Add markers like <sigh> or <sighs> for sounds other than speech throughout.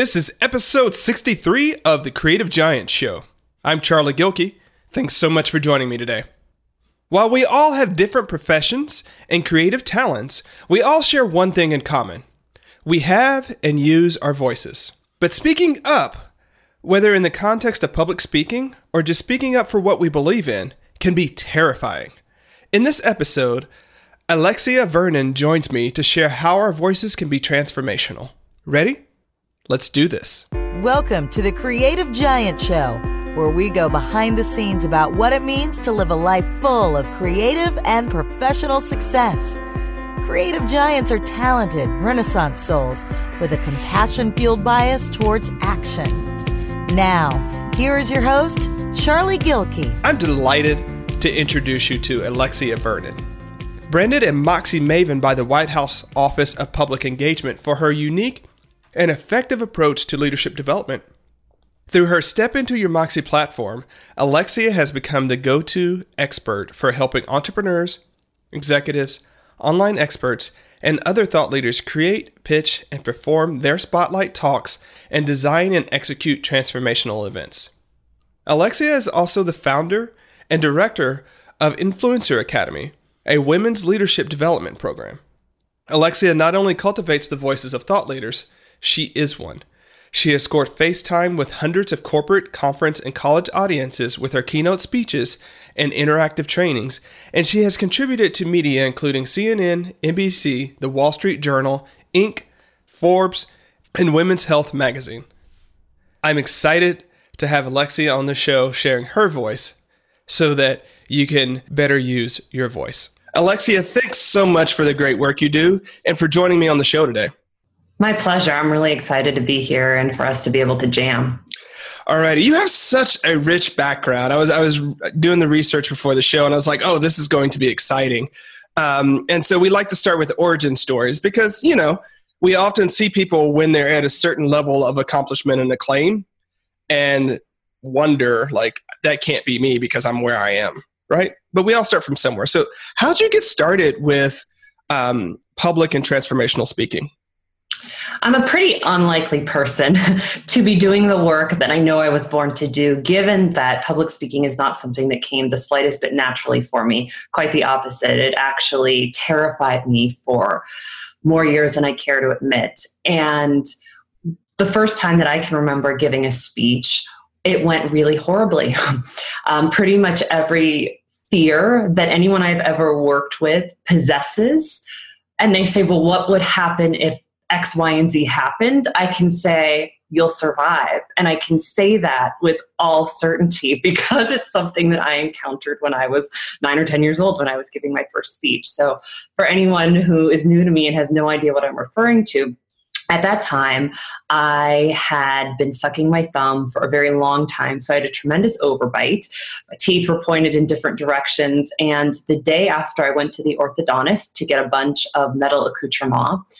This is episode 63 of The Creative Giant Show. I'm Charlie Gilkey. Thanks so much for joining me today. While we all have different professions and creative talents, we all share one thing in common. We have and use our voices. But speaking up, whether in the context of public speaking or just speaking up for what we believe in, can be terrifying. In this episode, Alexia Vernon joins me to share how our voices can be transformational. Ready? Let's do this. Welcome to the Creative Giant Show, where we go behind the scenes about what it means to live a life full of creative and professional success. Creative giants are talented, renaissance souls with a compassion fueled bias towards action. Now, here is your host, Charlie Gilkey. I'm delighted to introduce you to Alexia Vernon. Branded and Moxie Maven by the White House Office of Public Engagement for her unique an effective approach to leadership development. Through her Step Into Your Moxie platform, Alexia has become the go to expert for helping entrepreneurs, executives, online experts, and other thought leaders create, pitch, and perform their spotlight talks and design and execute transformational events. Alexia is also the founder and director of Influencer Academy, a women's leadership development program. Alexia not only cultivates the voices of thought leaders, she is one. She has scored FaceTime with hundreds of corporate, conference, and college audiences with her keynote speeches and interactive trainings, and she has contributed to media including CNN, NBC, The Wall Street Journal, Inc., Forbes, and Women's Health magazine. I'm excited to have Alexia on the show sharing her voice so that you can better use your voice. Alexia, thanks so much for the great work you do and for joining me on the show today. My pleasure. I'm really excited to be here and for us to be able to jam. Alrighty, you have such a rich background. I was I was doing the research before the show, and I was like, oh, this is going to be exciting. Um, and so we like to start with origin stories because you know we often see people when they're at a certain level of accomplishment and acclaim, and wonder like that can't be me because I'm where I am, right? But we all start from somewhere. So how'd you get started with um, public and transformational speaking? I'm a pretty unlikely person <laughs> to be doing the work that I know I was born to do, given that public speaking is not something that came the slightest bit naturally for me. Quite the opposite. It actually terrified me for more years than I care to admit. And the first time that I can remember giving a speech, it went really horribly. <laughs> um, pretty much every fear that anyone I've ever worked with possesses. And they say, well, what would happen if X, Y, and Z happened, I can say, you'll survive. And I can say that with all certainty <laughs> because it's something that I encountered when I was nine or 10 years old when I was giving my first speech. So, for anyone who is new to me and has no idea what I'm referring to, at that time, I had been sucking my thumb for a very long time. So I had a tremendous overbite. My teeth were pointed in different directions. And the day after I went to the orthodontist to get a bunch of metal accoutrement.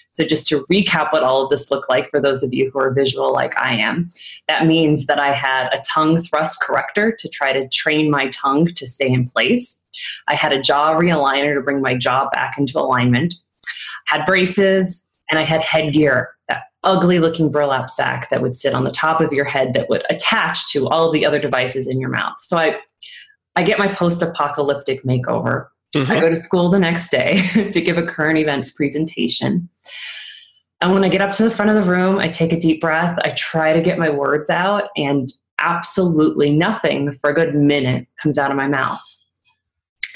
So, just to recap what all of this looked like for those of you who are visual like I am, that means that I had a tongue thrust corrector to try to train my tongue to stay in place. I had a jaw realigner to bring my jaw back into alignment. Had braces, and I had headgear, that ugly looking burlap sack that would sit on the top of your head that would attach to all of the other devices in your mouth. So I, I get my post apocalyptic makeover. Mm-hmm. I go to school the next day <laughs> to give a current events presentation. And when I get up to the front of the room, I take a deep breath. I try to get my words out, and absolutely nothing for a good minute comes out of my mouth.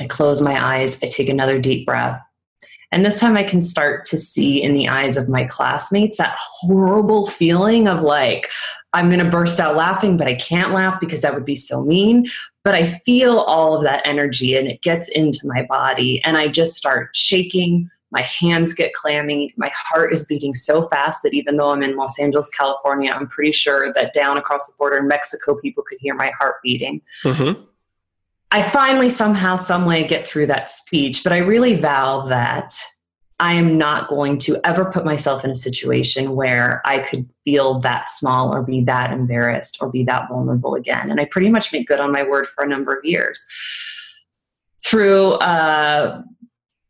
I close my eyes. I take another deep breath. And this time I can start to see in the eyes of my classmates that horrible feeling of like, I'm going to burst out laughing, but I can't laugh because that would be so mean. But I feel all of that energy and it gets into my body. And I just start shaking. My hands get clammy. My heart is beating so fast that even though I'm in Los Angeles, California, I'm pretty sure that down across the border in Mexico, people could hear my heart beating. Mm-hmm. I finally somehow, some way get through that speech, but I really vow that I am not going to ever put myself in a situation where I could feel that small or be that embarrassed or be that vulnerable again. And I pretty much make good on my word for a number of years. Through a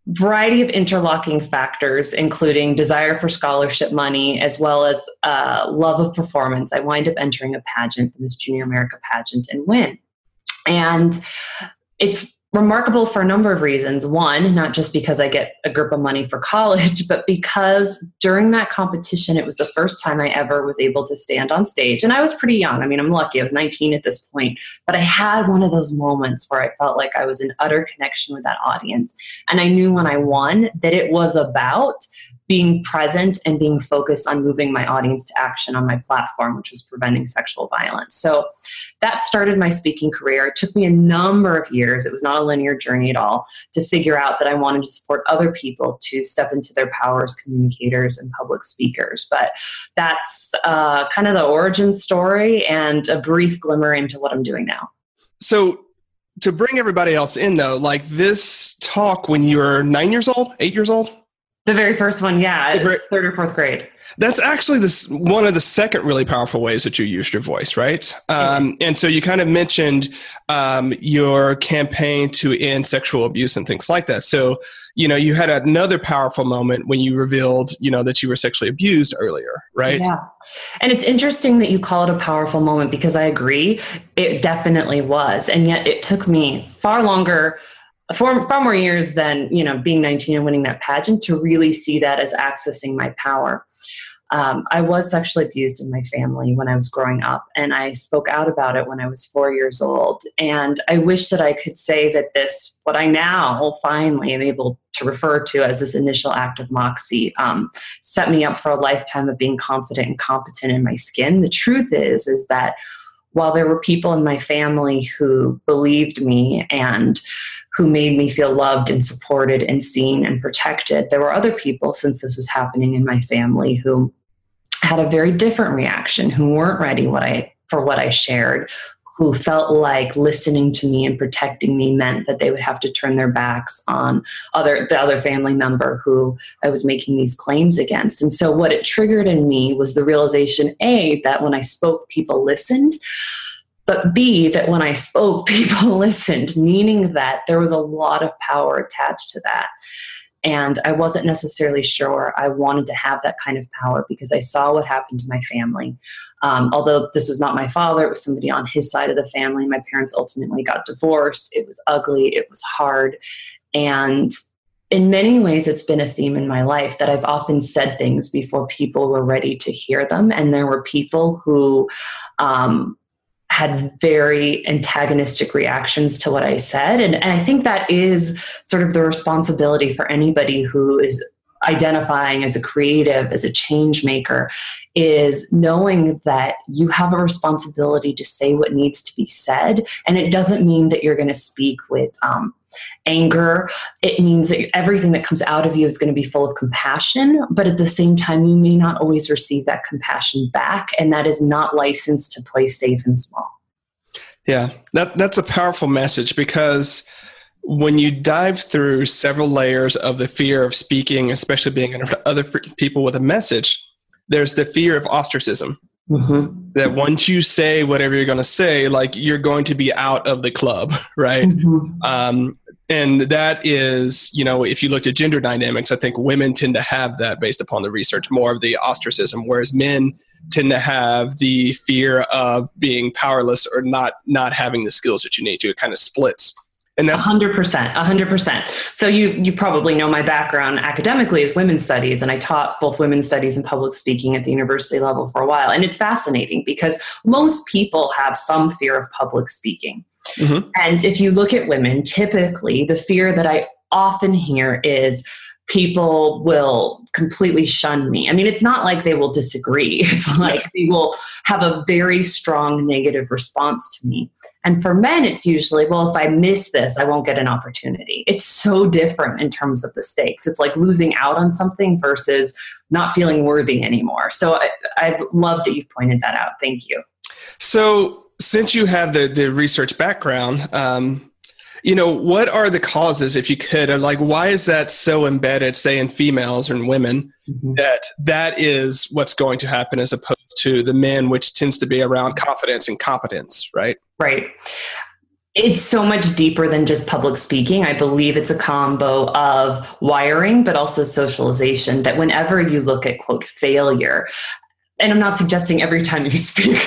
variety of interlocking factors, including desire for scholarship money as well as uh, love of performance. I wind up entering a pageant, the Miss Junior America pageant, and win. And it's remarkable for a number of reasons. One, not just because I get a grip of money for college, <laughs> but because during that competition, it was the first time I ever was able to stand on stage. And I was pretty young. I mean, I'm lucky, I was 19 at this point, but I had one of those moments where I felt like I was in utter connection with that audience. And I knew when I won that it was about being present and being focused on moving my audience to action on my platform, which was preventing sexual violence. So that started my speaking career. It took me a number of years, it was not a linear journey at all, to figure out that I wanted to support other people to step into their power as communicators and public speakers. But that's uh, kind of the origin story and a brief glimmer into what I'm doing now. So, to bring everybody else in though, like this talk when you were nine years old, eight years old? The very first one, yeah, very, third or fourth grade. That's actually this one of the second really powerful ways that you used your voice, right? Um, and so you kind of mentioned um, your campaign to end sexual abuse and things like that. So you know you had another powerful moment when you revealed you know that you were sexually abused earlier, right? Yeah, and it's interesting that you call it a powerful moment because I agree, it definitely was, and yet it took me far longer far, far more years than you know being 19 and winning that pageant to really see that as accessing my power. Um, i was sexually abused in my family when i was growing up and i spoke out about it when i was four years old. And i wish that i could say that this what i now finally am able to refer to as this initial act of moxie um, set me up for a lifetime of being confident and competent in my skin. The truth is is that while there were people in my family who believed me and who made me feel loved and supported and seen and protected, there were other people, since this was happening in my family, who had a very different reaction, who weren't ready what I for what I shared, who felt like listening to me and protecting me meant that they would have to turn their backs on other the other family member who I was making these claims against. And so what it triggered in me was the realization A that when I spoke people listened but B, that when I spoke, <laughs> people listened, meaning that there was a lot of power attached to that. And I wasn't necessarily sure I wanted to have that kind of power because I saw what happened to my family. Um, although this was not my father, it was somebody on his side of the family. My parents ultimately got divorced. It was ugly, it was hard. And in many ways, it's been a theme in my life that I've often said things before people were ready to hear them. And there were people who, um, had very antagonistic reactions to what I said. And, and, I think that is sort of the responsibility for anybody who is identifying as a creative, as a change maker, is knowing that you have a responsibility to say what needs to be said. And it doesn't mean that you're going to speak with um, anger. It means that everything that comes out of you is going to be full of compassion, but at the same time, you may not always receive that compassion back, and that is not licensed to play safe and small. Yeah, that, that's a powerful message because when you dive through several layers of the fear of speaking, especially being in other people with a message, there's the fear of ostracism. Mm-hmm. That once you say whatever you're going to say, like you're going to be out of the club, <laughs> right? Mm-hmm. Um, and that is, you know, if you looked at gender dynamics, I think women tend to have that based upon the research, more of the ostracism, whereas men tend to have the fear of being powerless or not not having the skills that you need to. It kind of splits and that's 100% 100% so you you probably know my background academically is women's studies and i taught both women's studies and public speaking at the university level for a while. And it's fascinating because most people have some fear of public speaking. Mm-hmm. and if you look at women typically the fear that i often hear is people will completely shun me. I mean, it's not like they will disagree. <laughs> It's like they will have a very strong negative response to me. And for men, it's usually, well, if I miss this, I won't get an opportunity. It's so different in terms of the stakes. It's like losing out on something versus not feeling worthy anymore. So I, I've loved that you've pointed that out. Thank you. So, since you have the, the research background, um, you know what are the causes if you could or like why is that so embedded say in females or in women mm-hmm. that that is what's going to happen as opposed to the men which tends to be around confidence and competence right right It's so much deeper than just public speaking. I believe it's a combo of wiring, but also socialization. That whenever you look at, quote, failure, and I'm not suggesting every time you <laughs> speak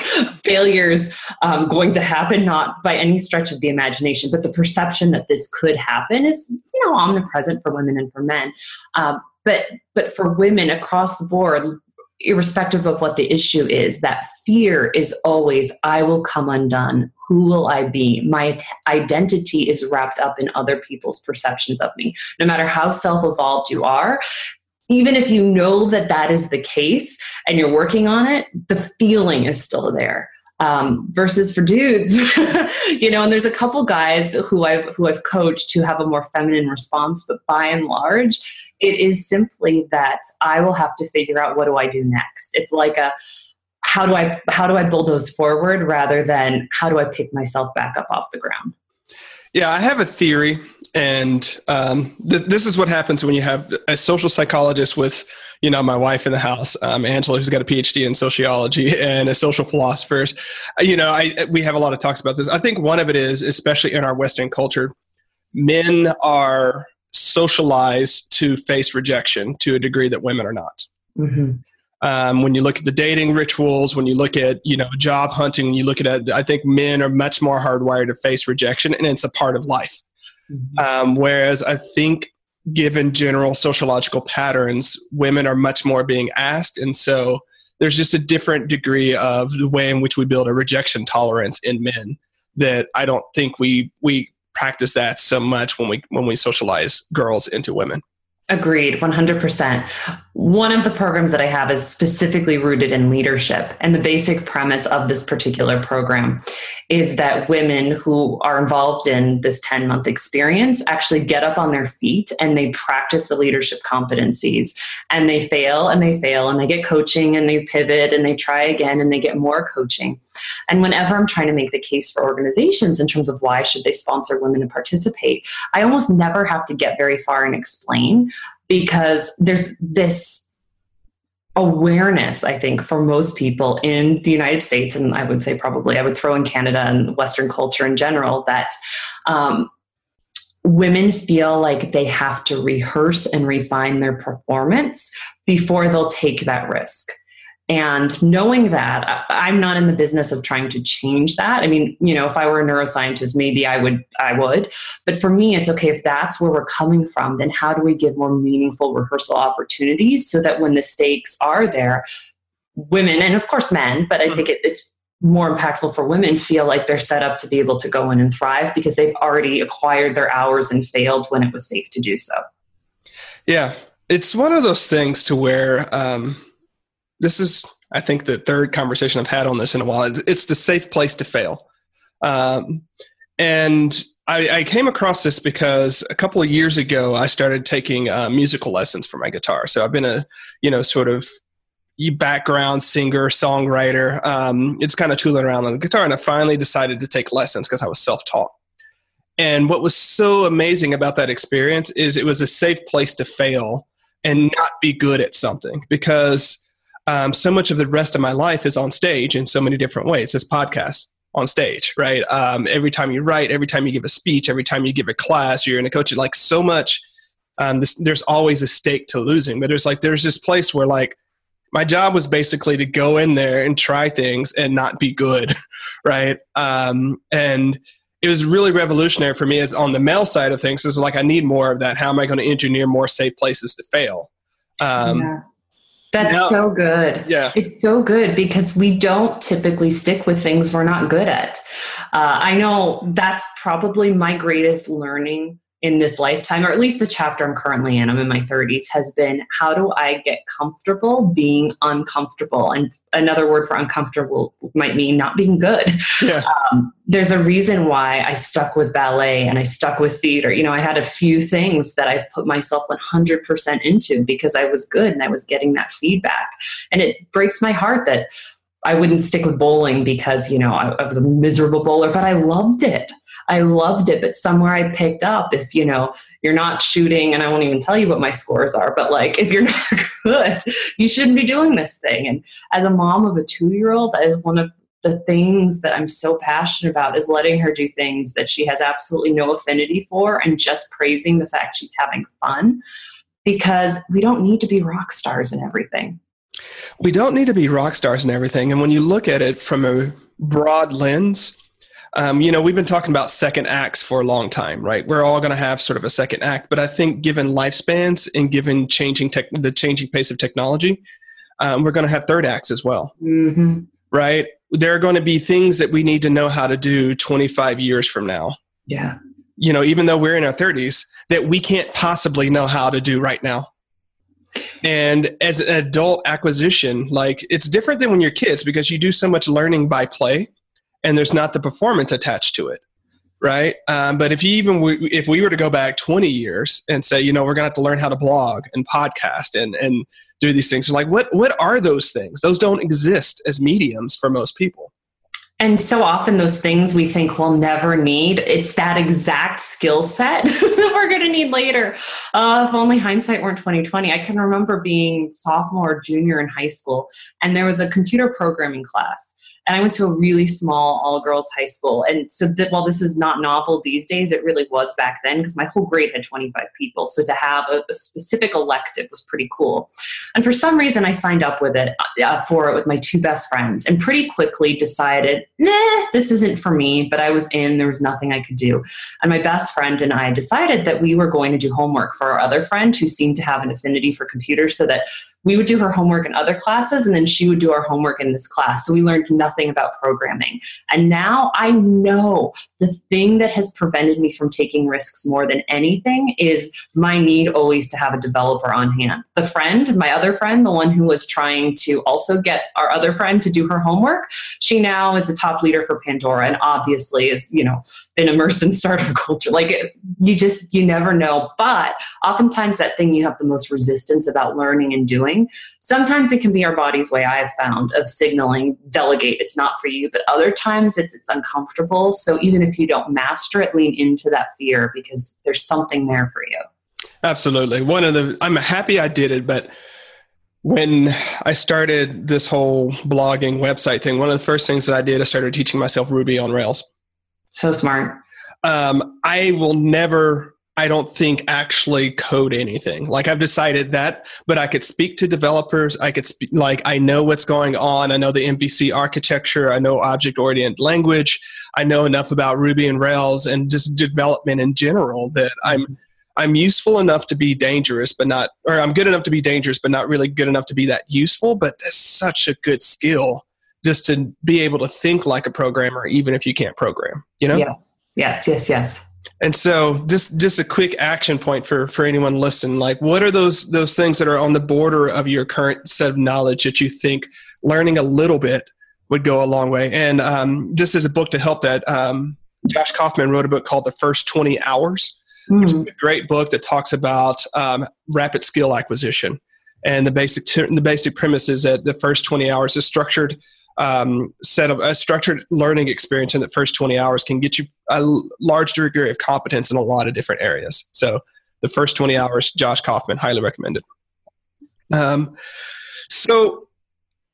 failures um, going to happen, not by any stretch of the imagination, but the perception that this could happen is, you know, omnipresent for women and for men. Um, but but for women across the board, irrespective of what the issue is, that fear is always, I will come undone. Who will I be? My t- identity is wrapped up in other people's perceptions of me. No matter how self evolved you are, even if you know that that is the case and you're working on it, the feeling is still there. Um, versus for dudes, <laughs> you know, and there's a couple guys who I've who I've coached who have a more feminine response, but by and large, it is simply that I will have to figure out what do I do next. It's like a how do I how do I bulldoze forward rather than how do I pick myself back up off the ground. Yeah, I have a theory and um, th- this is what happens when you have a social psychologist with you know my wife in the house um, angela who's got a phd in sociology and a social philosopher. You know I, we have a lot of talks about this. I think one of it is especially in our western culture men are socialized to face rejection to a degree that women are not. Mm-hmm. um, when you look at the dating rituals when you look at you know job hunting when you look at it i think men are much more hardwired to face rejection and it's a part of life Mm-hmm. Um, whereas I think, given general sociological patterns, women are much more being asked. And so there's just a different degree of the way in which we build a rejection tolerance in men that I don't think we, we practice that so much when we, when we socialize girls into women. Agreed, 100%. One of the programs that I have is specifically rooted in leadership. And the basic premise of this particular program is that women who are involved in this 10 month experience actually get up on their feet and they practice the leadership competencies. And they fail and they fail and they get coaching and they pivot and they try again and they get more coaching. And whenever I'm trying to make the case for organizations in terms of why should they sponsor women to participate, I almost never have to get very far and explain because there's this awareness, I think, for most people in the United States, and I would say probably I would throw in Canada and Western culture in general, that um, women feel like they have to rehearse and refine their performance before they'll take that risk. And knowing that, I'm not in the business of trying to change that. I mean, you know, if I were a neuroscientist, maybe I would, I would. But for me, it's okay if that's where we're coming from. Then how do we give more meaningful rehearsal opportunities so that when the stakes are there, women and of course men, but I mm-hmm. think it, it's more impactful for women feel like they're set up to be able to go in and thrive because they've already acquired their hours and failed when it was safe to do so. Yeah, it's one of those things to where. Um, this is I think the third conversation I've had on this in a while. It's the safe place to fail, um, and I, I, came across this because a couple of years ago I started taking uh, musical lessons for my guitar. So I've been a you know sort of background singer songwriter. Um, it's kind of tooling around on the guitar, and I finally decided to take lessons because I was self taught. And what was so amazing about that experience is it was a safe place to fail and not be good at something because um, so much of the rest of my life is on stage in so many different ways. This podcast on stage, right? Um, every time you write, every time you give a speech, every time you give a class, you're in a coach. Like so much, um, this, there's always a stake to losing. But there's like there's this place where like my job was basically to go in there and try things and not be good, <laughs> right? Um, and it was really revolutionary for me as on the male side of things. It was like I need more of that. How am I going to engineer more safe places to fail? Um, yeah. That's no. so good. Yeah. It's so good because we don't typically stick with things we're not good at. Uh, I know that's probably my greatest learning in this lifetime, or at least the chapter I'm currently in, I'm in my 30s, has been how do I get comfortable being uncomfortable? And another word for uncomfortable might mean not being good. Yeah. Um, there's a reason why I stuck with ballet and I stuck with theater. You know, I had a few things that I put myself 100% into because I was good and I was getting that feedback. And it breaks my heart that I wouldn't stick with bowling because, you know, I, I was a miserable bowler, but I loved it. I loved it, but somewhere I picked up if, you know, you're not shooting, and I won't even tell you what my scores are, but like if you're <laughs> not good, you shouldn't be doing this thing. And as a mom of a two year old, that is one of the things that I'm so passionate about is letting her do things that she has absolutely no affinity for and just praising the fact she's having fun because we don't need to be rock stars and everything. We don't need to be rock stars and everything. And when you look at it from a broad lens, um, you know, we've been talking about second acts for a long time, right? We're all going to have sort of a second act, but I think given lifespans and given changing tech, the changing pace of technology, um, we're going to have third acts as well, mm-hmm. right? There are going to be things that we need to know how to do 25 years from now. Yeah. You know, even though we're in our 30s, that we can't possibly know how to do right now. And as an adult acquisition, like it's different than when you're kids because you do so much learning by play and there's not the performance attached to it right? Um, but if you even if we were to go back 20 years and say you know we're to have to learn how to blog and podcast and and do these things like what what are those things? Those don't exist as mediums for most people. And so often those things we think we'll never need, it's that exact skill set <laughs> that we're going to need later. Uh, if only hindsight weren't 2020. I can remember being sophomore or junior in high school, and there was a computer programming class and I went to a really small all girls high school. And so that while this is not novel these days, it really was back then because my whole grade had 25 people. So to have a, a, specific elective was pretty cool. And for some reason, I signed up with it uh, for it with my two best friends and pretty quickly decided, nah, this isn't for me. But I was in, there was nothing I could do. And my best friend and I decided that we were going to do homework for our other friend who seemed to have an affinity for computers so that we would do her homework in other classes and then she would do our homework in this class. So we learned nothing about programming. And now I know the thing that has prevented me from taking risks more than anything is my need always to have a developer on hand. The friend, my other friend, the one who was trying to also get our other friend to do her homework, she now is a top leader for Pandora and obviously is, you know, been immersed in startup <laughs> culture. Like it, you just, you never know. But oftentimes that thing you have the most resistance about learning and doing, sometimes it can be our body's way, I have found, of signaling, delegate, it's not for you. But other times it's, it's uncomfortable. So even if you don't master it, lean into that fear because there's something there for you. Absolutely. One of the, I'm happy I did it, but when I started this whole blogging website thing, one of the first things that I did, I started teaching myself Ruby on Rails. So smart. Um, I will never I don't think actually code anything. Like I've decided that, but I could speak to developers. I could speak, like I know what's going on. I know the MVC architecture. I know object oriented language. I know enough about Ruby and Rails and just development in general that I'm I'm useful enough to be dangerous, but not, or I'm good enough to be dangerous, but not really good enough to be that useful. But that's such a good skill just to be able to think like a programmer, even if you can't program. You know? Yes. Yes. Yes. Yes and so just just a quick action point for for anyone listening like what are those those things that are on the border of your current set of knowledge that you think learning a little bit would go a long way and um, just as a book to help that um, josh kaufman wrote a book called the first 20 hours mm. which is hmm. a great book that talks about um, rapid skill acquisition and the basic the basic premise is that the first 20 hours is structured um, set of a structured learning experience in the first 20 hours can get you a large degree of competence in a lot of different areas. So the first 20 hours, Josh Kaufman, highly recommended. Um, so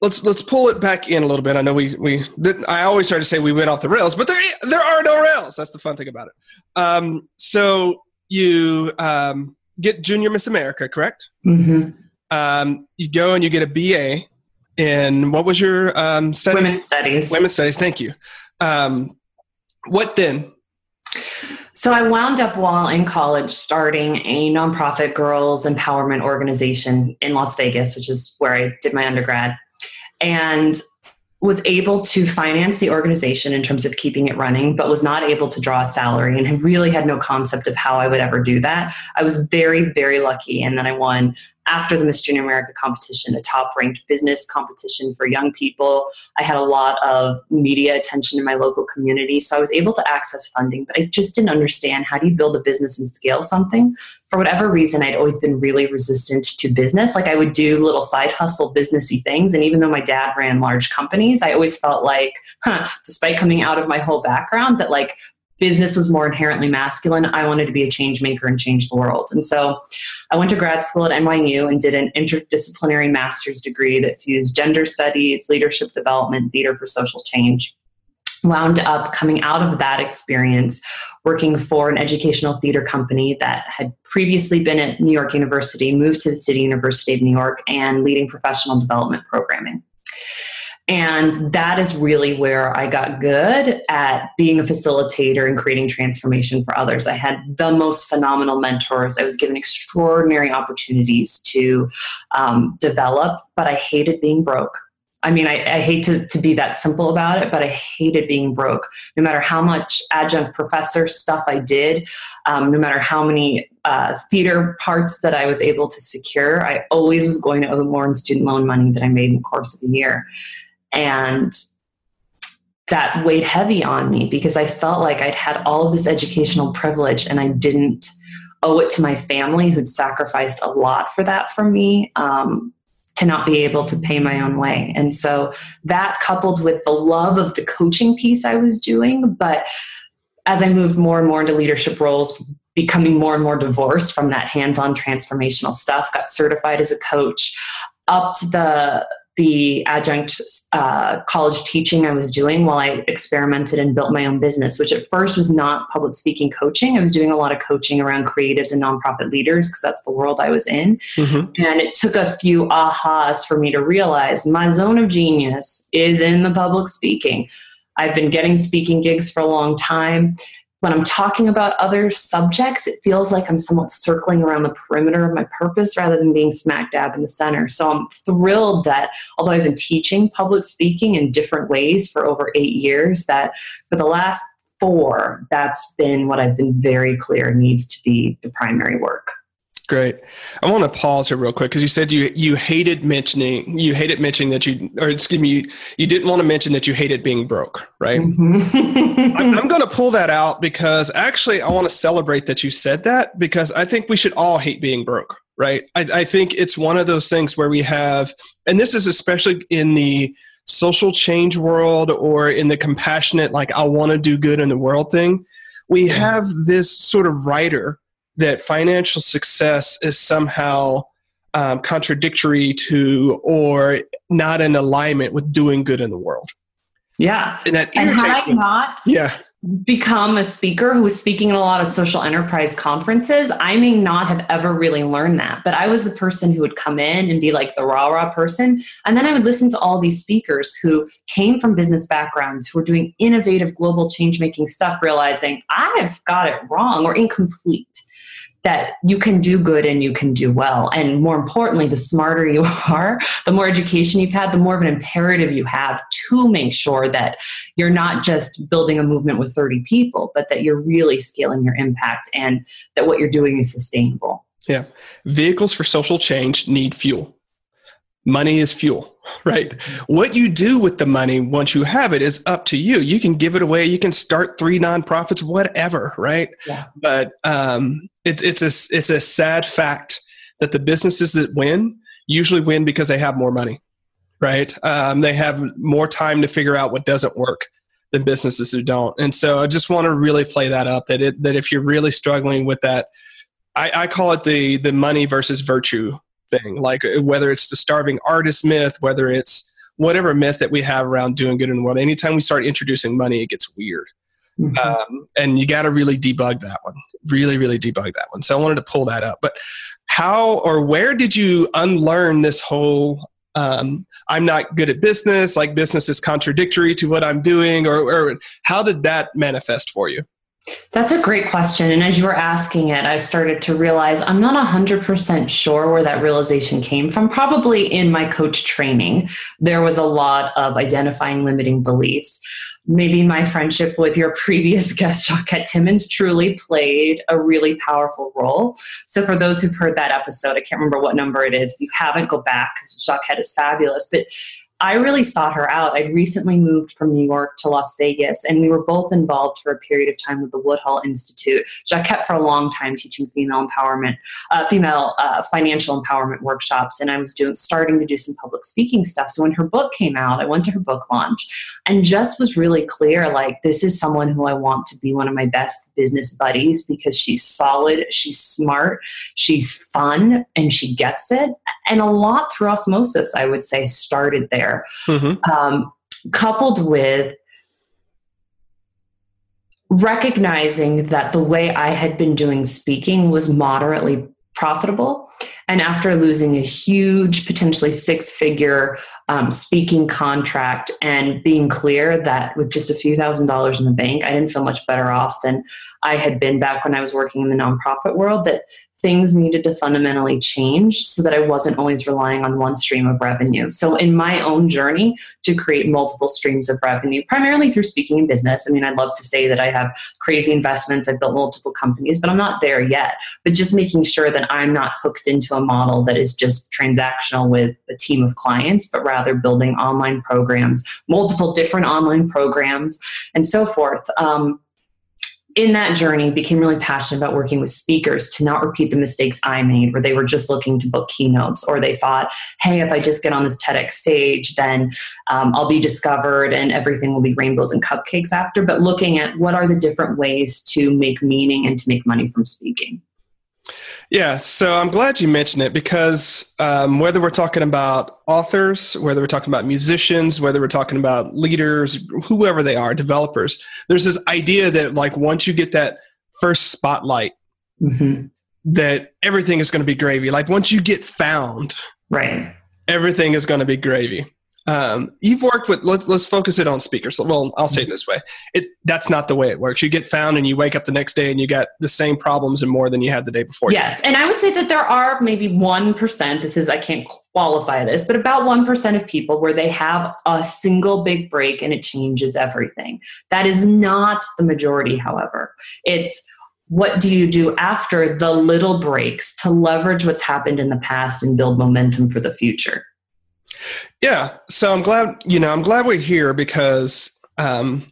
let's let's pull it back in a little bit. I know we we I always try to say we went off the rails, but there there are no rails. That's the fun thing about it. Um, so you um, get Junior Miss America, correct? Mm-hmm. Um, you go and you get a BA in what was your um, study? Women's studies. Women's studies. Thank you. Um, what then? So I wound up while in college starting a nonprofit girls empowerment organization in Las Vegas, which is where I did my undergrad, and was able to finance the organization in terms of keeping it running, but was not able to draw a salary and really had no concept of how I would ever do that. I was very, very lucky. And then I won after the Miss Junior America competition, a top ranked business competition for young people. I had a lot of media attention in my local community. So I was able to access funding, but I just didn't understand how do you build a business and scale something. For whatever reason, I'd always been really resistant to business. Like I would do little side hustle businessy things. And even though my dad ran large companies, I always felt like, huh, despite coming out of my whole background, that like business was more inherently masculine. I wanted to be a change maker and change the world. And so I went to grad school at NYU and did an interdisciplinary master's degree that fused gender studies, leadership development, theater for social change. Wound up coming out of that experience working for an educational theater company that had previously been at New York University, moved to the City University of New York, and leading professional development programming. And that is really where I got good at being a facilitator and creating transformation for others. I had the most phenomenal mentors. I was given extraordinary opportunities to um, develop, but I hated being broke. I mean, I, I, hate to, to be that simple about it, but I hated being broke. No matter how much adjunct professor stuff I did, um, no matter how many uh, theater parts that I was able to secure, I always was going to owe more in student loan money that I made in the course of the year. And that weighed heavy on me because I felt like I'd had all of this educational privilege and I didn't owe it to my family who'd sacrificed a lot for that for me um, to not be able to pay my own way. And so that coupled with the love of the coaching piece I was doing, but as I moved more and more into leadership roles, becoming more and more divorced from that hands-on transformational stuff, got certified as a coach, upped the the adjunct uh, college teaching I was doing while I experimented and built my own business, which at first was not public speaking coaching. I was doing a lot of coaching around creatives and nonprofit leaders because that's the world I was in. Mm-hmm. And it took a few ahas for me to realize my zone of genius is in the public speaking. I've been getting speaking gigs for a long time when I'm talking about other subjects, it feels like I'm somewhat circling around the perimeter of my purpose rather than being smack dab in the center. So I'm thrilled that although I've been teaching public speaking in different ways for over eight years, that for the last four, that's been what I've been very clear needs to be the primary work. Great. I want to pause here real quick because you said you you hated mentioning you hated mentioning that you or excuse me you, you didn't want to mention that you hated being broke, right? Mm-hmm. I'm, I'm <laughs> going to pull that out because actually I want to celebrate that you said that because I think we should all hate being broke, right? I, I think it's one of those things where we have, and this is especially in the social change world or in the compassionate like I want to do good in the world thing. We have this sort of writer that financial success is somehow um, contradictory to or not in alignment with doing good in the world. Yeah. And that irritates and had I not yeah. become a speaker who was speaking in a lot of social enterprise conferences, I may not have ever really learned that. But I was the person who would come in and be like the rah rah person. And then I would listen to all these speakers who came from business backgrounds, who were doing innovative global change making stuff, realizing I've got it wrong or incomplete that you can do good and you can do well. And more importantly, the smarter you <laughs> are, the more education you've had, the more of an imperative you have to make sure that you're not just building a movement with 30 people, but that you're really scaling your impact and that what you're doing is sustainable. Yeah. Vehicles for social change need fuel. Money is fuel, <laughs> right? What you do with the money once you have it is up to you. You can give it away. You can start three nonprofits, whatever, right? Yeah. But um, it, it's a it's a sad fact that the businesses that win usually win because they have more money, right? Um, they have more time to figure out what doesn't work than businesses who don't. And so I just want to really play that up that it that if you're really struggling with that, I, I call it the the money versus virtue thing. Like uh, whether it's the starving artist myth, whether it's whatever myth that we have around doing good in the world. Anytime we start introducing money, it gets weird. Mm-hmm. Um, and you got to really debug that one. Really, really debug that one. So I wanted to pull that up. But how or where did you unlearn this whole um, I'm not good at business, like business is contradictory to what I'm doing, or, or how did that manifest for you? That's a great question. And as you were asking it, I started to realize I'm not 100% sure where that realization came from. Probably in my coach training, there was a lot of identifying limiting beliefs maybe my friendship with your <laughs> previous guest, Jacquette Timmons, truly played a really powerful role. So, for those who've heard that episode, I can't remember what number it is. If you haven't, go back because Jacquette is fabulous. But I really sought her out. I'd recently moved from New York to Las Vegas, and we were both involved for a period of time with the Woodhull Institute, which I kept for a long time teaching female empowerment, uh, female uh, financial empowerment workshops. And I was doing starting to do some public speaking stuff. So when her book came out, I went to her book launch and just was really clear like, this is someone who I want to be one of my best business buddies because she's solid, she's smart, she's fun, and she gets it. And a lot through osmosis, I would say, started there mm-hmm. um, coupled with recognizing that the way I had been doing speaking was moderately profitable. And after losing a huge, potentially six figure um, speaking contract and being clear that with just a few thousand dollars in the bank, I didn't feel much better off than I had been back when I was working in the nonprofit world, that things needed to fundamentally change so that I wasn't always relying on one stream of revenue. So, in my own journey to create multiple streams of revenue, primarily through speaking and business, I mean, I'd love to say that I have crazy investments, I've built multiple companies, but I'm not there yet. But just making sure that I'm not hooked into a model that is just transactional with a team of clients, but rather building online programs, multiple different online programs, and so forth. Um, in that journey became really passionate about working with speakers to not repeat the mistakes i made where they were just looking to book keynotes or they thought hey if i just get on this tedx stage then um, i'll be discovered and everything will be rainbows and cupcakes after. But looking at what are the different ways to make meaning and to make money from speaking yeah, so I'm glad you mentioned it because um, whether we're talking about authors, whether we're talking about musicians, whether we're talking about leaders, whoever they are, developers, there's this idea that like once you get that first spotlight, mm-hmm. that everything is going to be gravy. Like once you get found, right, everything is going to be gravy. Um, you've worked with let's let's focus it on speakers. Well, I'll say it this way: it that's not the way it works. You get found and you wake up the next day and you got the same problems and more than you had the day before. Yes, and I would say that there are maybe one percent. This is I can't qualify this, but about one percent of people where they have a single big break and it changes everything. That is not the majority, however. It's what do you do after the little breaks to leverage what's happened in the past and build momentum for the future? Yeah, so I'm glad you know I'm glad we're here because um,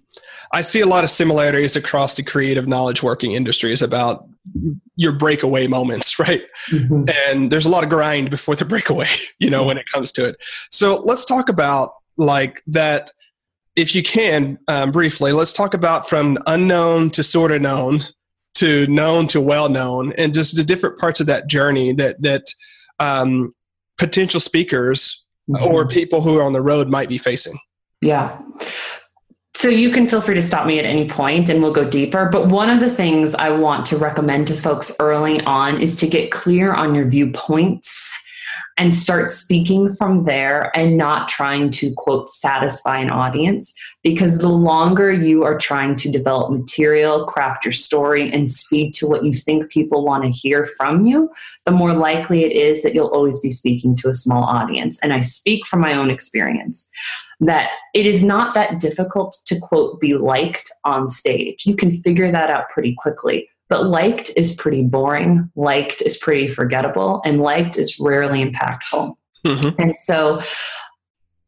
I see a lot of similarities across the creative knowledge working industries about your breakaway moments, <laughs> right? Mm-hmm. And there's a lot of grind before the <laughs> breakaway, you know, when it comes to it. So let's talk about like that. If you can um, briefly, let's talk about from unknown to sort of known to known to well known, and just the different parts of that journey that that um, potential speakers mm-hmm. or people who are on the road might be facing. Yeah. So you can feel free to stop me at any point and we'll go deeper. But one of the things I want to recommend to folks early on is to get clear on your viewpoints and start speaking from there and not trying to quote satisfy an audience. Because the longer you are trying to develop material craft your story and speak to what you think people want to hear from you the more likely it is that you'll always be speaking to a small audience. And i speak from my own experience that it is not that difficult to quote be liked on stage. You can figure that out pretty quickly but liked is pretty boring, liked is pretty forgettable, and liked is rarely impactful. Mm-hmm. And so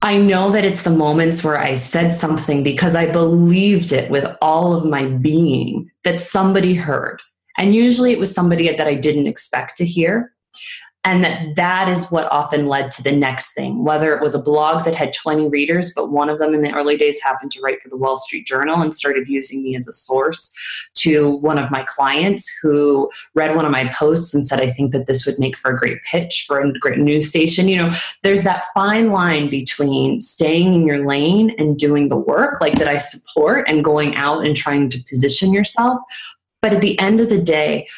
I know that it's the moments where I said something because I believed it with all of my being that somebody heard. And usually it was somebody that I didn't expect to hear and that that is what often led to the next thing whether it was a blog that had 20 readers but one of them in the early days happened to write for the wall street journal and started using me as a source to one of my clients who read one of my posts and said i think that this would make for a great pitch for a great news station. You know there's that fine line between staying in your lane and doing the work like that i support and going out and trying to position yourself. But at the end of the day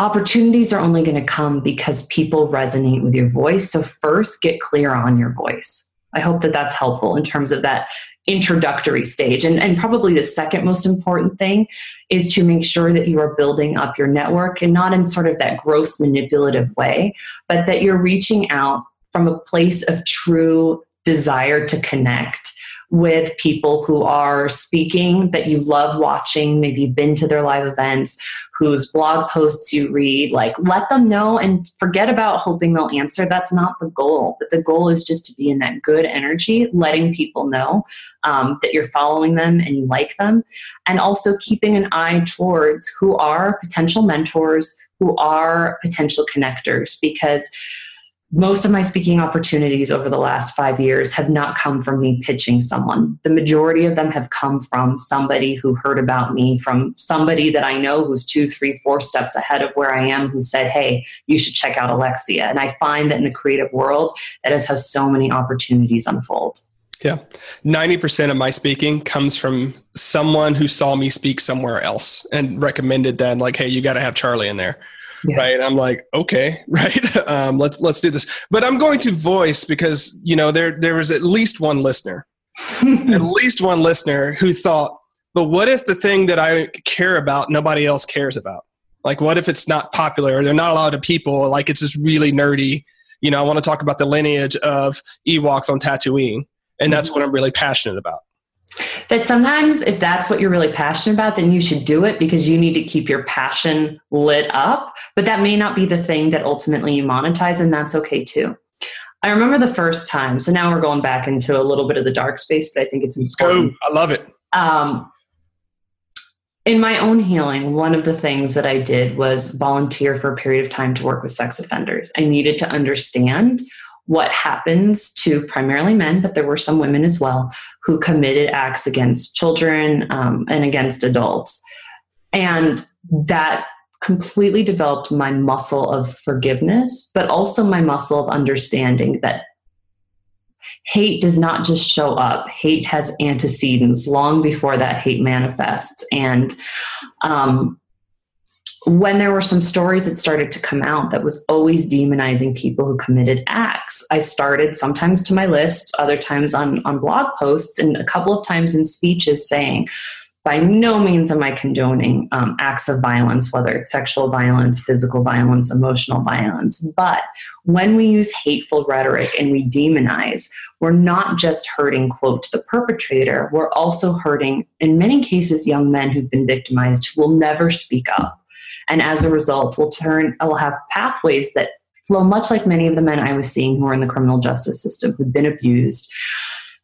opportunities are only going to come because people resonate with your voice. So, first, get clear on your voice. I hope that that's helpful in terms of that introductory stage. And, and probably the second most important thing is to make sure that you are building up your network and not in sort of that gross manipulative way, but that you're reaching out from a place of true desire to connect with people who are speaking that you love watching. Maybe you've been to their live events, whose blog posts you read. Like, let them know and forget about hoping they'll answer. That's not the goal. But the goal is just to be in that good energy, letting people know um, that you're following them and you like them. And also keeping an eye towards who are potential mentors, who are potential connectors, because most of my speaking opportunities over the last five years have not come from me pitching someone. The majority of them have come from somebody who heard about me, from somebody that I know who's two, three, four steps ahead of where I am, who said, Hey, you should check out Alexia. And I find that in the creative world, that has how so many opportunities unfold. Yeah. 90% of my speaking comes from someone who saw me speak somewhere else and recommended that, like, hey, you got to have Charlie in there yeah. right? I'm like okay <laughs> right? Um, let's let's do this. But i'm going to voice because you know there there was at least one listener. <laughs> At least one listener who thought but what if the thing that i care about nobody else cares about? Like what if it's not popular or they're not a lot of people like it's just really nerdy? You know i want to talk about the lineage of ewoks on tatooine. And that's mm-hmm. what i'm really passionate about that sometimes if that's what you're really passionate about then you should do it because you need to keep your passion lit up. But that may not be the thing that ultimately you monetize and that's okay too. I remember the first time so now we're going back into a little bit of the dark space but i think it's important. I love it. Um, in my own healing, one of the things that I did was volunteer for a period of time to work with sex offenders. I needed to understand what happens to primarily men, but there were some women as well who committed acts against children um, and against adults. And that completely developed my muscle of forgiveness, but also my muscle of understanding that hate does not just show up. Hate has antecedents long before that hate manifests. And um, when there were some stories that started to come out that was always demonizing people who committed acts, I started sometimes to my list, other times on, on blog posts, and a couple of times in speeches saying, by no means am I condoning um, acts of violence, whether it's sexual violence, physical violence, emotional violence. But when we use hateful rhetoric and we demonize, we're not just hurting, quote, the perpetrator, we're also hurting, in many cases, young men who've been victimized who will never speak up and as a result will turn will have pathways that flow much like many of the men I was seeing who were in the criminal justice system who'd been abused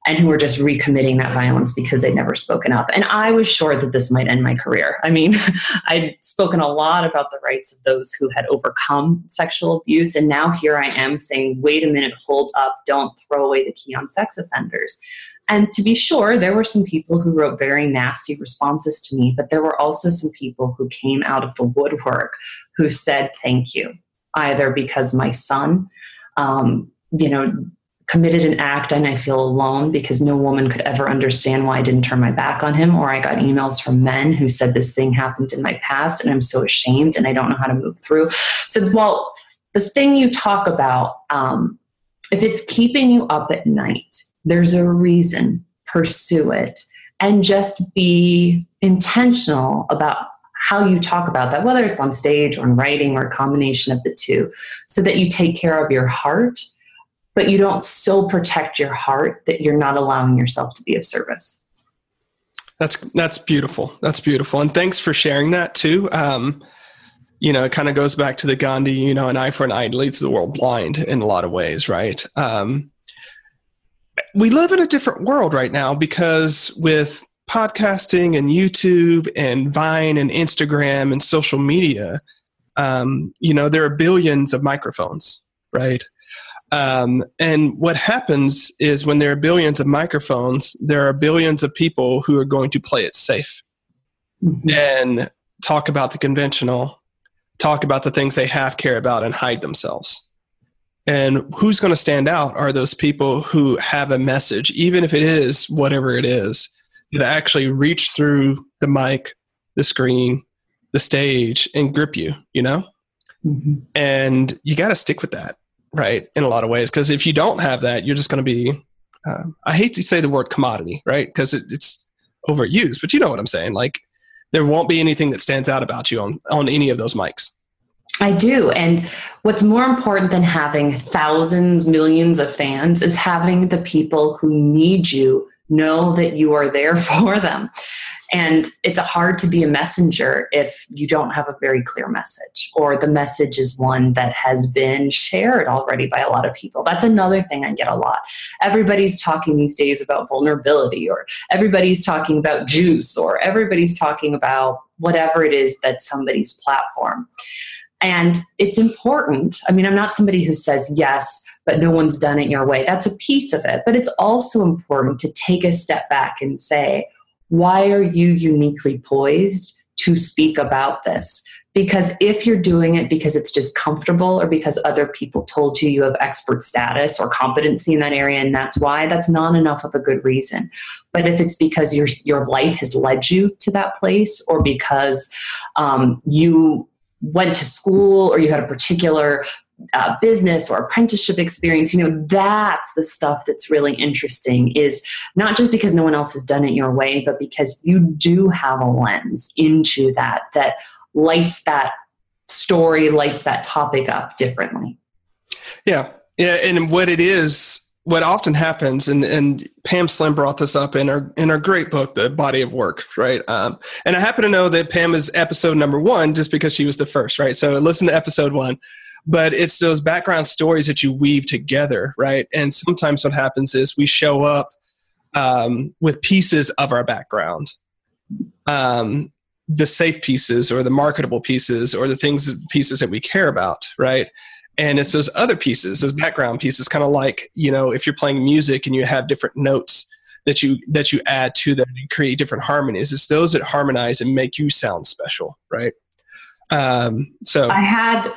and who were just recommitting that violence because they'd never spoken up. And I was sure that this might end my career. I mean, <laughs> I'd spoken a lot about the rights of those who had overcome sexual abuse. And now here I am saying, wait a minute, hold up, don't throw away the key on sex offenders. And to be sure, there were some people who wrote very nasty responses to me, but there were also some people who came out of the woodwork who said thank you, either because my son, um, you know, committed an act and I feel alone because no woman could ever understand why I didn't turn my back on him, or I got emails from men who said this thing happened in my past and I'm so ashamed and I don't know how to move through. So, well, the thing you talk about, um, if it's keeping you up at night, there's a reason, pursue it, and just be intentional about how you talk about that, whether it's on stage or in writing or a combination of the two, so that you take care of your heart, but you don't so protect your heart that you're not allowing yourself to be of service. That's that's beautiful. That's beautiful, and thanks for sharing that too. Um, you know, it kind of goes back to the Gandhi, you know, an eye for an eye leads the world blind in a lot of ways, right? Um, we live in a different world right now because with podcasting and YouTube and Vine and Instagram and social media, um, you know, there are billions of microphones, right? Um, and what happens is when there are billions of microphones, there are billions of people who are going to play it safe mm-hmm. and talk about the conventional, talk about the things they half care about, and hide themselves. And who's going to stand out are those people who have a message, even if it is whatever it is, that actually reach through the mic, the screen, the stage, and grip you, you know? Mm-hmm. And you got to stick with that, right? In a lot of ways. Because if you don't have that, you're just going to be, uh, I hate to say the word commodity, right? Because it, it's overused, but you know what I'm saying. Like, there won't be anything that stands out about you on, on any of those mics. I do. And what's more important than having thousands, millions of fans is having the people who need you know that you are there <laughs> for them. And it's hard to be a messenger if you don't have a very clear message, or the message is one that has been shared already by a lot of people. That's another thing I get a lot. Everybody's talking these days about vulnerability, or everybody's talking about juice, or everybody's talking about whatever it is that's somebody's platform. And it's important. I mean, I'm not somebody who says yes, but no one's done it your way. That's a piece of it. But it's also important to take a step back and say, why are you uniquely poised to speak about this? Because if you're doing it because it's just comfortable or because other people told you you have expert status or competency in that area and that's why, that's not enough of a good reason. But if it's because your, your life has led you to that place or because um, you went to school or you had a particular uh, business or apprenticeship experience you know that's the stuff that's really interesting is not just because no one else has done it your way but because you do have a lens into that that lights that story lights that topic up differently. Yeah. Yeah and what it is what often happens, and, and Pam Slim brought this up in our in our great book, The Body of Work, right? Um, and I happen to know that Pam is episode number one just because she was the first, right? So listen to episode one. But it's those background stories that you weave together, right? And sometimes what happens is we show up um, with pieces of our background, um, the safe pieces or the marketable pieces or the things pieces that we care about, right? And it's those other pieces those background pieces kind of like you know if you're playing music and you have different notes that you that you add to them and create different harmonies it's those that harmonize and make you sound special right? Um, so i had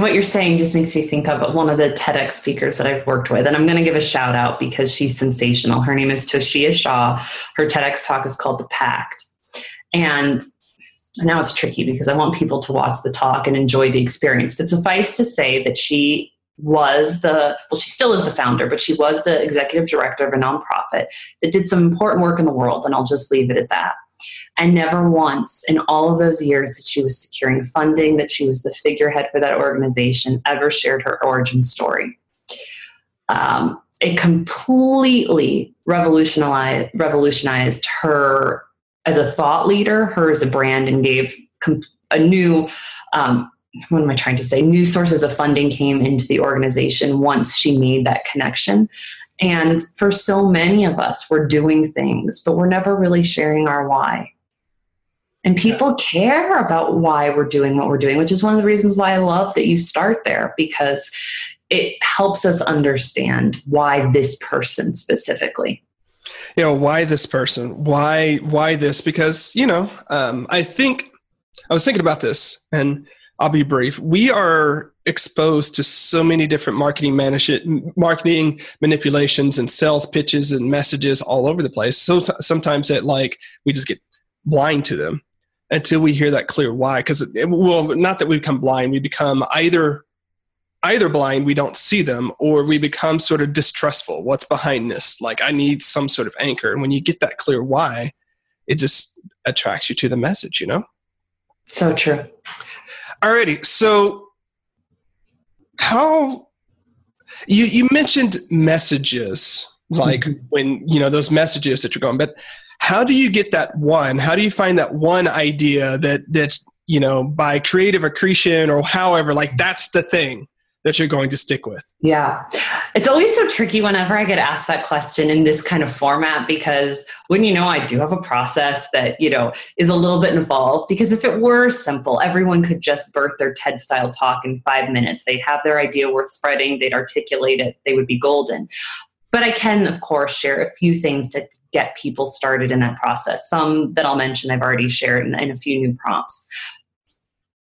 what you're saying just makes me think of one of the tedx speakers that i've worked with and i'm going to give a shout out because she's sensational. Her name is toshia shaw. Her tedx talk is called the pact. And now it's tricky because I want people to watch the talk and enjoy the experience. But suffice to say that she was the well she still is the founder but she was the executive director of a nonprofit that did some important work in the world and i'll just leave it at that and never once in all of those years that she was securing funding that she was the figurehead for that organization ever shared her origin story um, it completely revolutionized revolutionized her as a thought leader, her as a brand, and gave a new um, what am I trying to say? New sources of funding came into the organization once she made that connection. And for so many of us, we're doing things, but we're never really sharing our why. And people care about why we're doing what we're doing, which is one of the reasons why I love that you start there because it helps us understand why this person specifically you know why this person? Why why this? Because you know um, i think i was thinking about this and i'll be brief. We are exposed to so many different marketing management marketing manipulations and sales pitches and messages all over the place. So sometimes it like we just get blind to them until we hear that clear why. Because well not that we become blind. We become either either blind, we don't see them, or we become sort of distrustful. What's behind this? Like, I need some sort of anchor. And when you get that clear why, it just attracts you to the message, you know? So true. Alrighty. So, how you you mentioned messages, like mm-hmm. when you know those messages that you're going, but how do you get that one? How do you find that one idea that that's you know by creative accretion or however like that's the thing that you're going to stick with? Yeah. It's always so tricky whenever I get asked that question in this kind of format because when you know I do have a process that, you know, is a little bit involved because if it were simple, everyone could just birth their TED style talk in 5 minutes. They'd have their idea worth spreading, they'd articulate it, they would be golden. But I can, of course, share a few things to get people started in that process. Some that I'll mention I've already shared and, a few new prompts.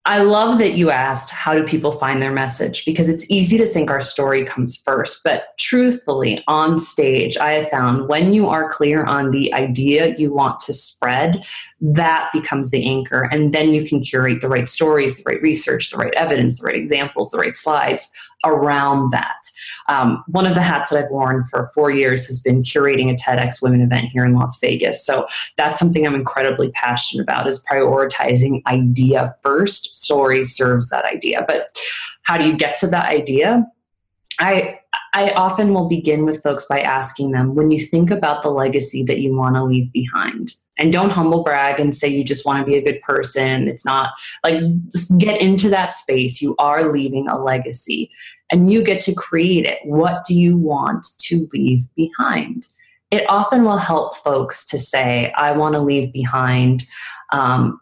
I love that you asked how do people find their message because it's easy to think our story comes first. But truthfully, on stage, I have found when you are clear on the idea you want to spread, that becomes the anchor. And then you can curate the right stories, the right research, the right evidence, the right examples, the right slides around that. Um, one of the hats that I've worn for four years has been curating a TEDx Women event here in Las Vegas. So that's something I'm incredibly passionate about is prioritizing idea first. Story serves that idea. But how do you get to that idea? I I often will begin with folks by asking them when you think about the legacy that you want to leave behind. And don't humble brag and say you just want to be a good person. It's not like just get into that space. You are leaving a legacy and you get to create it. What do you want to leave behind? It often will help folks to say, I want to leave behind um,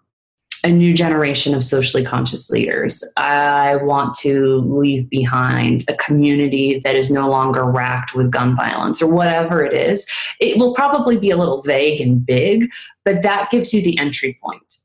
a new generation of socially conscious leaders. I want to leave behind a community that is no longer racked with gun violence or whatever it is. It will probably be a little vague and big, but that gives you the entry point.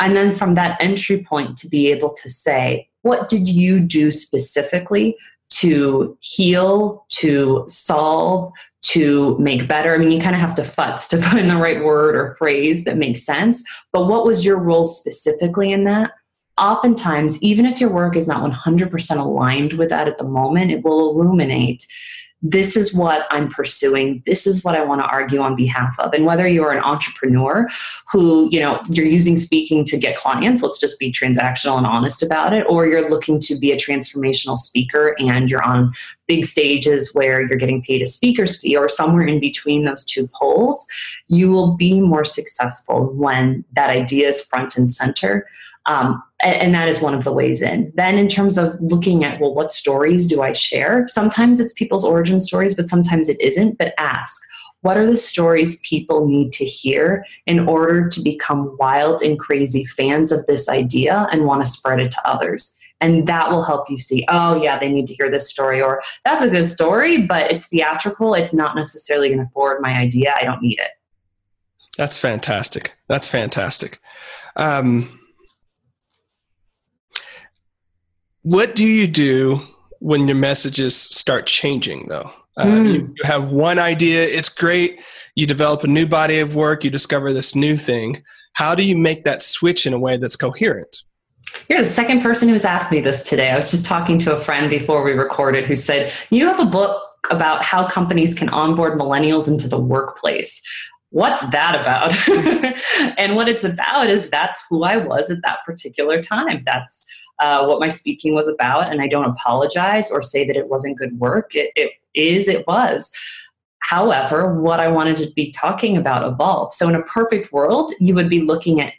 And then from that entry point to be able to say, what did you do specifically to heal, to solve, to make better. I mean, you kind of have to futz to <laughs> find the right word or phrase that makes sense. But what was your role specifically in that? Oftentimes, even if your work is not 100% aligned with that at the moment, it will illuminate this is what I'm pursuing. This is what I want to argue on behalf of. And whether you're an entrepreneur who, you know, you're using speaking to get clients, let's just be transactional and honest about it, or you're looking to be a transformational speaker and you're on big stages where you're getting paid a speaker's fee or somewhere in between those two poles, you will be more successful when that idea is front and center um, and, and that is one of the ways in. Then, in terms of looking at, well, what stories do I share? Sometimes it's people's origin stories, but sometimes it isn't. But ask, what are the stories people need to hear in order to become wild and crazy fans of this idea and want to spread it to others? And that will help you see, oh, yeah, they need to hear this story, or that's a good story, but it's theatrical. It's not necessarily going to forward my idea. I don't need it. That's fantastic. That's fantastic. Um, what do you do when your messages start changing though uh, mm. you, you have one idea it's great you develop a new body of work you discover this new thing how do you make that switch in a way that's coherent you're the second person who's asked me this today. I was just talking to a friend before we recorded who said, You have a book about how companies can onboard millennials into the workplace. What's that about? <laughs> and what it's about is that's who I was at that particular time. That's uh, what my speaking was about, and I don't apologize or say that it wasn't good work. It, it is, it was. However, what I wanted to be talking about evolved. So, in a perfect world, you would be looking at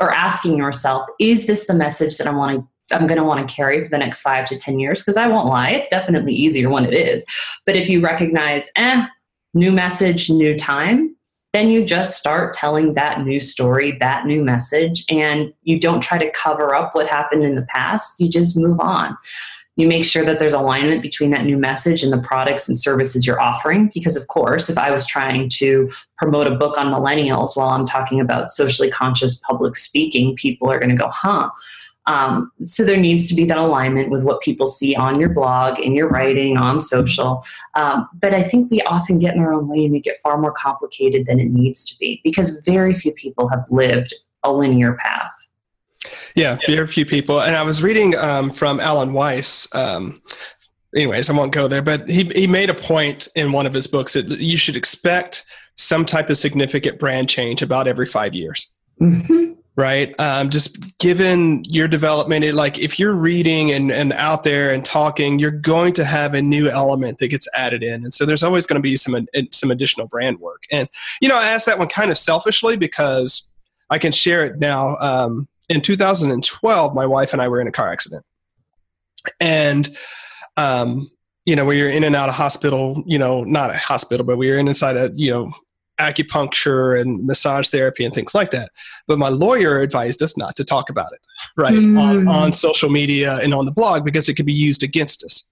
or asking yourself, is this the message that I want to I'm going to want to carry for the next five to 10 years because I won't lie, it's definitely easier when it is. But if you recognize, eh, new message, new time, then you just start telling that new story, that new message, and you don't try to cover up what happened in the past. You just move on. You make sure that there's alignment between that new message and the products and services you're offering. Because, of course, if I was trying to promote a book on millennials while I'm talking about socially conscious public speaking, people are going to go, huh, um, so there needs to be that alignment with what people see on your blog, in your writing, on social. Um, but I think we often get in our own way and make it far more complicated than it needs to be because very few people have lived a linear path. Yeah, very few people. And I was reading um, from Alan Weiss. Um, anyways, I won't go there, but he, he made a point in one of his books that you should expect some type of significant brand change about every five years. Mm-hmm right? Um, just given your development it, like if you're reading and, and out there and talking you're going to have a new element that gets added in. And so there's always going to be some some additional brand work. And you know i asked that one kind of selfishly because i can share it now. Um, in 2012 my wife and i were in a car accident. And um, you know we were in and out of hospital you know not a hospital but we were in inside a you know acupuncture and massage therapy and things like that. But my lawyer advised us not to talk about it, right, mm. on, on social media and on the blog because it could be used against us,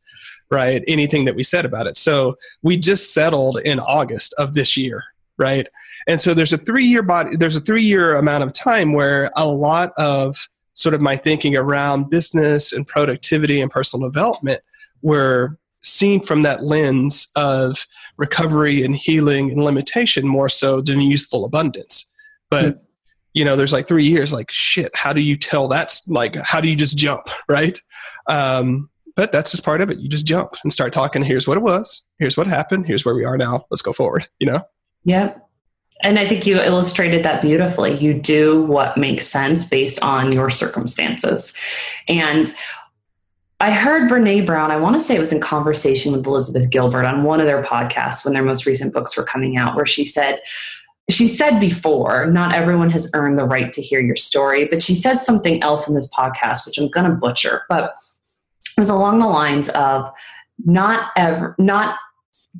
right? Anything that we said about it. So we just settled in August of this year, right? And so there's a three year body, there's a three year amount of time where a lot of sort of my thinking around business and productivity and personal development were seen from that lens of recovery and healing and limitation more so than youthful abundance. But mm-hmm. you know, there's like three years. Like shit, how do you tell that's like how do you just jump <laughs> right? Um, but that's just part of it. You just jump and start talking. Here's what it was. Here's what happened. Here's where we are now. Let's go forward. You know. Yep. And I think you illustrated that beautifully. You do what makes sense based on your circumstances. And I heard Brene Brown, I want to say it was in conversation with Elizabeth Gilbert on one of their podcasts when their most recent books were coming out, where she said, she said before, not everyone has earned the right to hear your story, but she says something else in this podcast, which I'm going to butcher, but it was along the lines of not ever, not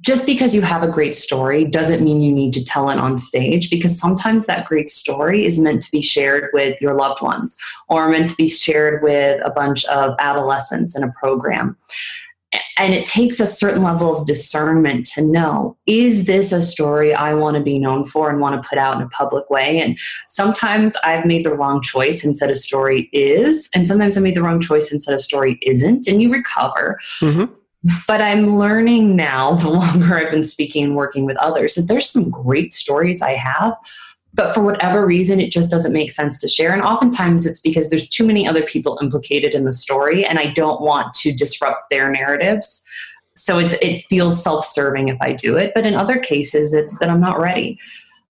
just because you have a great story doesn't mean you need to tell it on stage because sometimes that great story is meant to be shared with your loved ones or meant to be shared with a bunch of adolescents in a program. And it takes a certain level of discernment to know is this a story I want to be known for and want to put out in a public way? And sometimes I've made the wrong choice and said a story is, and sometimes I made the wrong choice and said a story isn't, and you recover. Mm-hmm but I'm learning now, the longer I've been speaking and working with others, that there's some great stories I have, but for whatever reason, it just doesn't make sense to share. And oftentimes it's because there's too many other people implicated in the story, and I don't want to disrupt their narratives. So it, it feels self serving if I do it. But in other cases, it's that I'm not ready.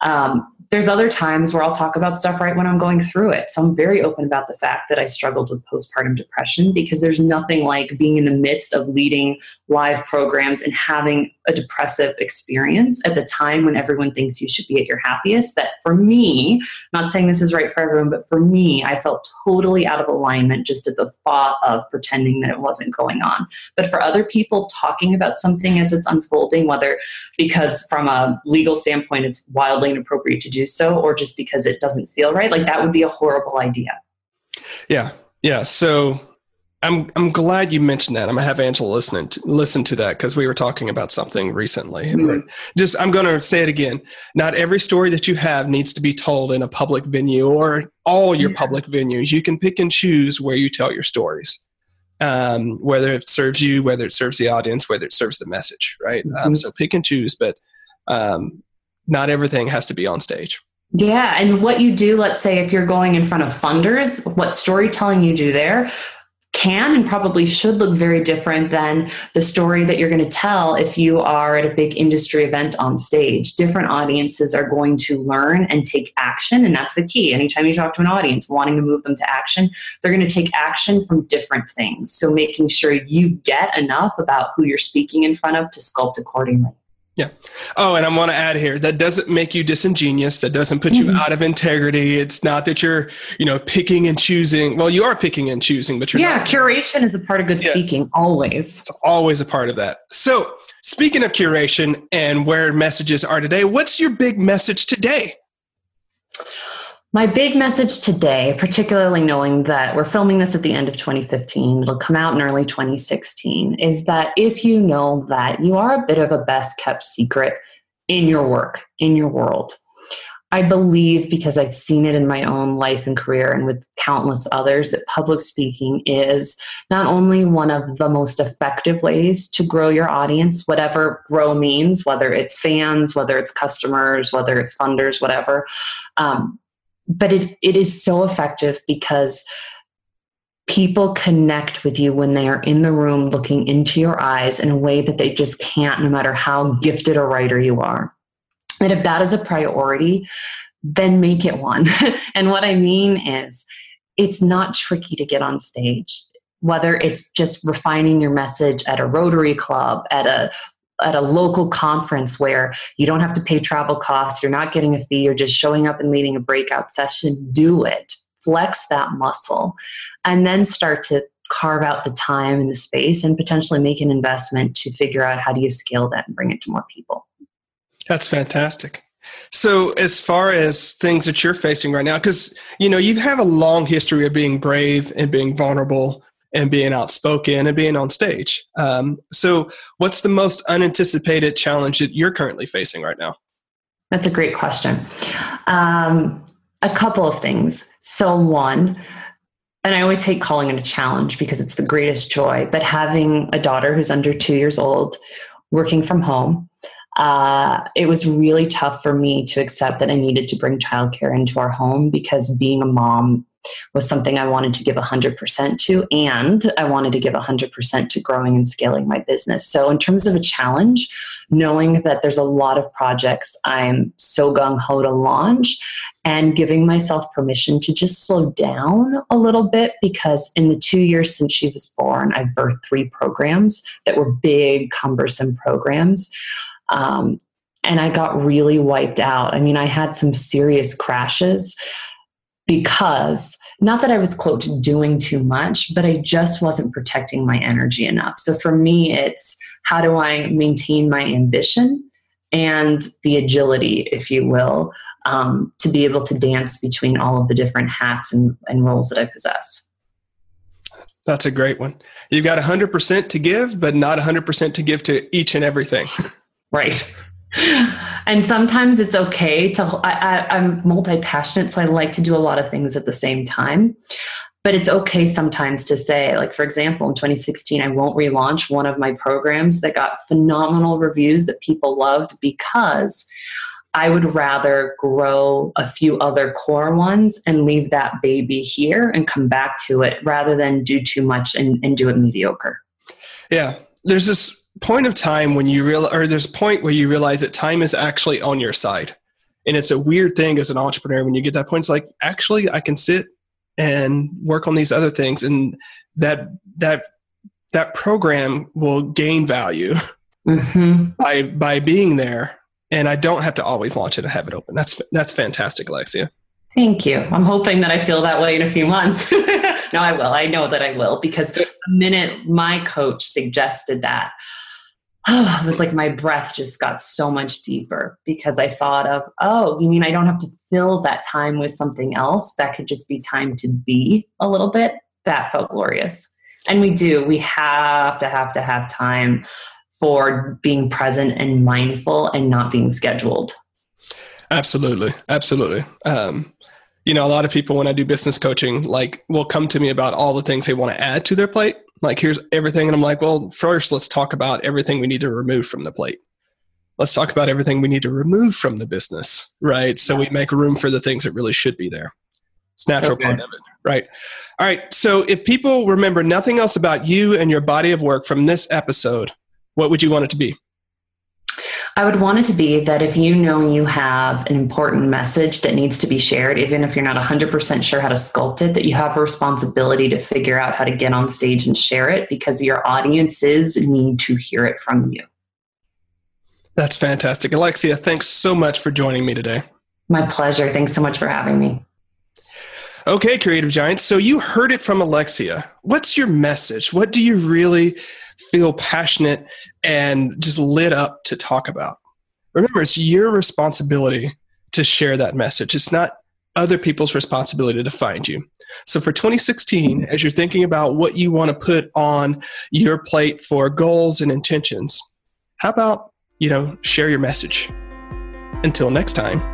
Um, there's other times where I'll talk about stuff right when I'm going through it. So I'm very open about the fact that I struggled with postpartum depression because there's nothing like being in the midst of leading live programs and having a depressive experience at the time when everyone thinks you should be at your happiest. That for me, not saying this is right for everyone, but for me, I felt totally out of alignment just at the thought of pretending that it wasn't going on. But for other people, talking about something as it's unfolding, whether because from a legal standpoint it's wildly inappropriate to do so, or just because it doesn't feel right, like that would be a horrible idea. Yeah. Yeah. So I'm I'm glad you mentioned that. I'm gonna have Angela listen to, listen to that because we were talking about something recently. Mm-hmm. Just I'm gonna say it again. Not every story that you have needs to be told in a public venue or all your yeah. public venues. You can pick and choose where you tell your stories, um, whether it serves you, whether it serves the audience, whether it serves the message. Right. Um, mm-hmm. Um, so pick and choose, but um, not everything has to be on stage. Yeah, and what you do, let's say if you're going in front of funders, what storytelling you do there can and probably should look very different than the story that you're going to tell if you are at a big industry event on stage. Different audiences are going to learn and take action, and that's the key. Anytime you talk to an audience wanting to move them to action, they're going to take action from different things. So making sure you get enough about who you're speaking in front of to sculpt accordingly. Yeah. Oh, and I want to add here that doesn't make you disingenuous. That doesn't put you mm-hmm. out of integrity. It's not that you're, you know, picking and choosing. Well, you are picking and choosing, but you're yeah. Not. Curation is a part of good yeah. speaking, always. It's always a part of that. So, speaking of curation and where messages are today, what's your big message today? My big message today, particularly knowing that we're filming this at the end of 2015, it'll come out in early 2016, is that if you know that you are a bit of a best kept secret in your work, in your world, I believe because I've seen it in my own life and career and with countless others that public speaking is not only one of the most effective ways to grow your audience, whatever grow means, whether it's fans, whether it's customers, whether it's funders, whatever. Um, but it, it is so effective because people connect with you when they are in the room looking into your eyes in a way that they just can't no matter how gifted a writer you are. And if that is a priority then make it one. <laughs> And what i mean is it's not tricky to get on stage whether it's just refining your message at a rotary club at a at a local conference where you don't have to pay travel costs, you're not getting a fee, you're just showing up and leading a breakout session, do it. Flex that muscle and then start to carve out the time and the space and potentially make an investment to figure out how do you scale that and bring it to more people. That's fantastic. So, as far as things that you're facing right now, because you know you have a long history of being brave and being vulnerable and being outspoken and being on stage. Um, so, what's the most unanticipated challenge that you're currently facing right now? That's a great question. Um, a couple of things. So, one, and I always hate calling it a challenge because it's the greatest joy, but having a daughter who's under two years old, working from home, uh, it was really tough for me to accept that I needed to bring childcare into our home because being a mom was something I wanted to give 100% to, and I wanted to give 100% to growing and scaling my business. So, in terms of a challenge, knowing that there's a lot of projects I'm so gung ho to launch, and giving myself permission to just slow down a little bit because in the two years since she was born, I've birthed three programs that were big, cumbersome programs. Um, and I got really wiped out. I mean, I had some serious crashes because not that I was, quote, doing too much, but I just wasn't protecting my energy enough. So for me, it's how do I maintain my ambition and the agility, if you will, um, to be able to dance between all of the different hats and, and roles that I possess. That's a great one. You've got 100% to give, but not 100% to give to each and everything. right. And sometimes it's okay to, I, I, I'm multi passionate, so I like to do a lot of things at the same time. But it's okay sometimes to say, like, for example, in 2016, I won't relaunch one of my programs that got phenomenal reviews that people loved because I would rather grow a few other core ones and leave that baby here and come back to it rather than do too much and, and do it mediocre. Yeah. There's this point of time when you realize, or there's a point where you realize that time is actually on your side. And it's a weird thing as an entrepreneur when you get that point. It's like, actually, I can sit and work on these other things. And that, that, that program will gain value mm-hmm. by, by being there and I don't have to always launch it and have it open. That's that's fantastic, Alexia. Thank you. I'm hoping that I feel that way in a few months. <laughs> no, I will. I know that I will because the minute my coach suggested that, oh, <sighs> it was like my breath just got so much deeper because I thought of, oh, you mean I don't have to fill that time with something else? That could just be time to be a little bit. That felt glorious. And we do. We have to have to have time for being present and mindful and not being scheduled. Absolutely. Absolutely. Um, you know, a lot of people, when I do business coaching, like will come to me about all the things they want to add to their plate. Like, here's everything. And I'm like, well, first, let's talk about everything we need to remove from the plate. Let's talk about everything we need to remove from the business, right? So we make room for the things that really should be there. It's natural part of it, right? All right. So if people remember nothing else about you and your body of work from this episode, what would you want it to be? I would want it to be that if you know you have an important message that needs to be shared, even if you're not 100% sure how to sculpt it, that you have a responsibility to figure out how to get on stage and share it because your audiences need to hear it from you. That's fantastic. Alexia, thanks so much for joining me today. My pleasure. Thanks so much for having me. Okay, Creative Giants. So you heard it from Alexia. What's your message? What do you really feel passionate and just lit up to talk about. Remember, it's your responsibility to share that message. It's not other people's responsibility to find you. So for 2016, as you're thinking about what you want to put on your plate for goals and intentions, how about, you know, share your message? Until next time,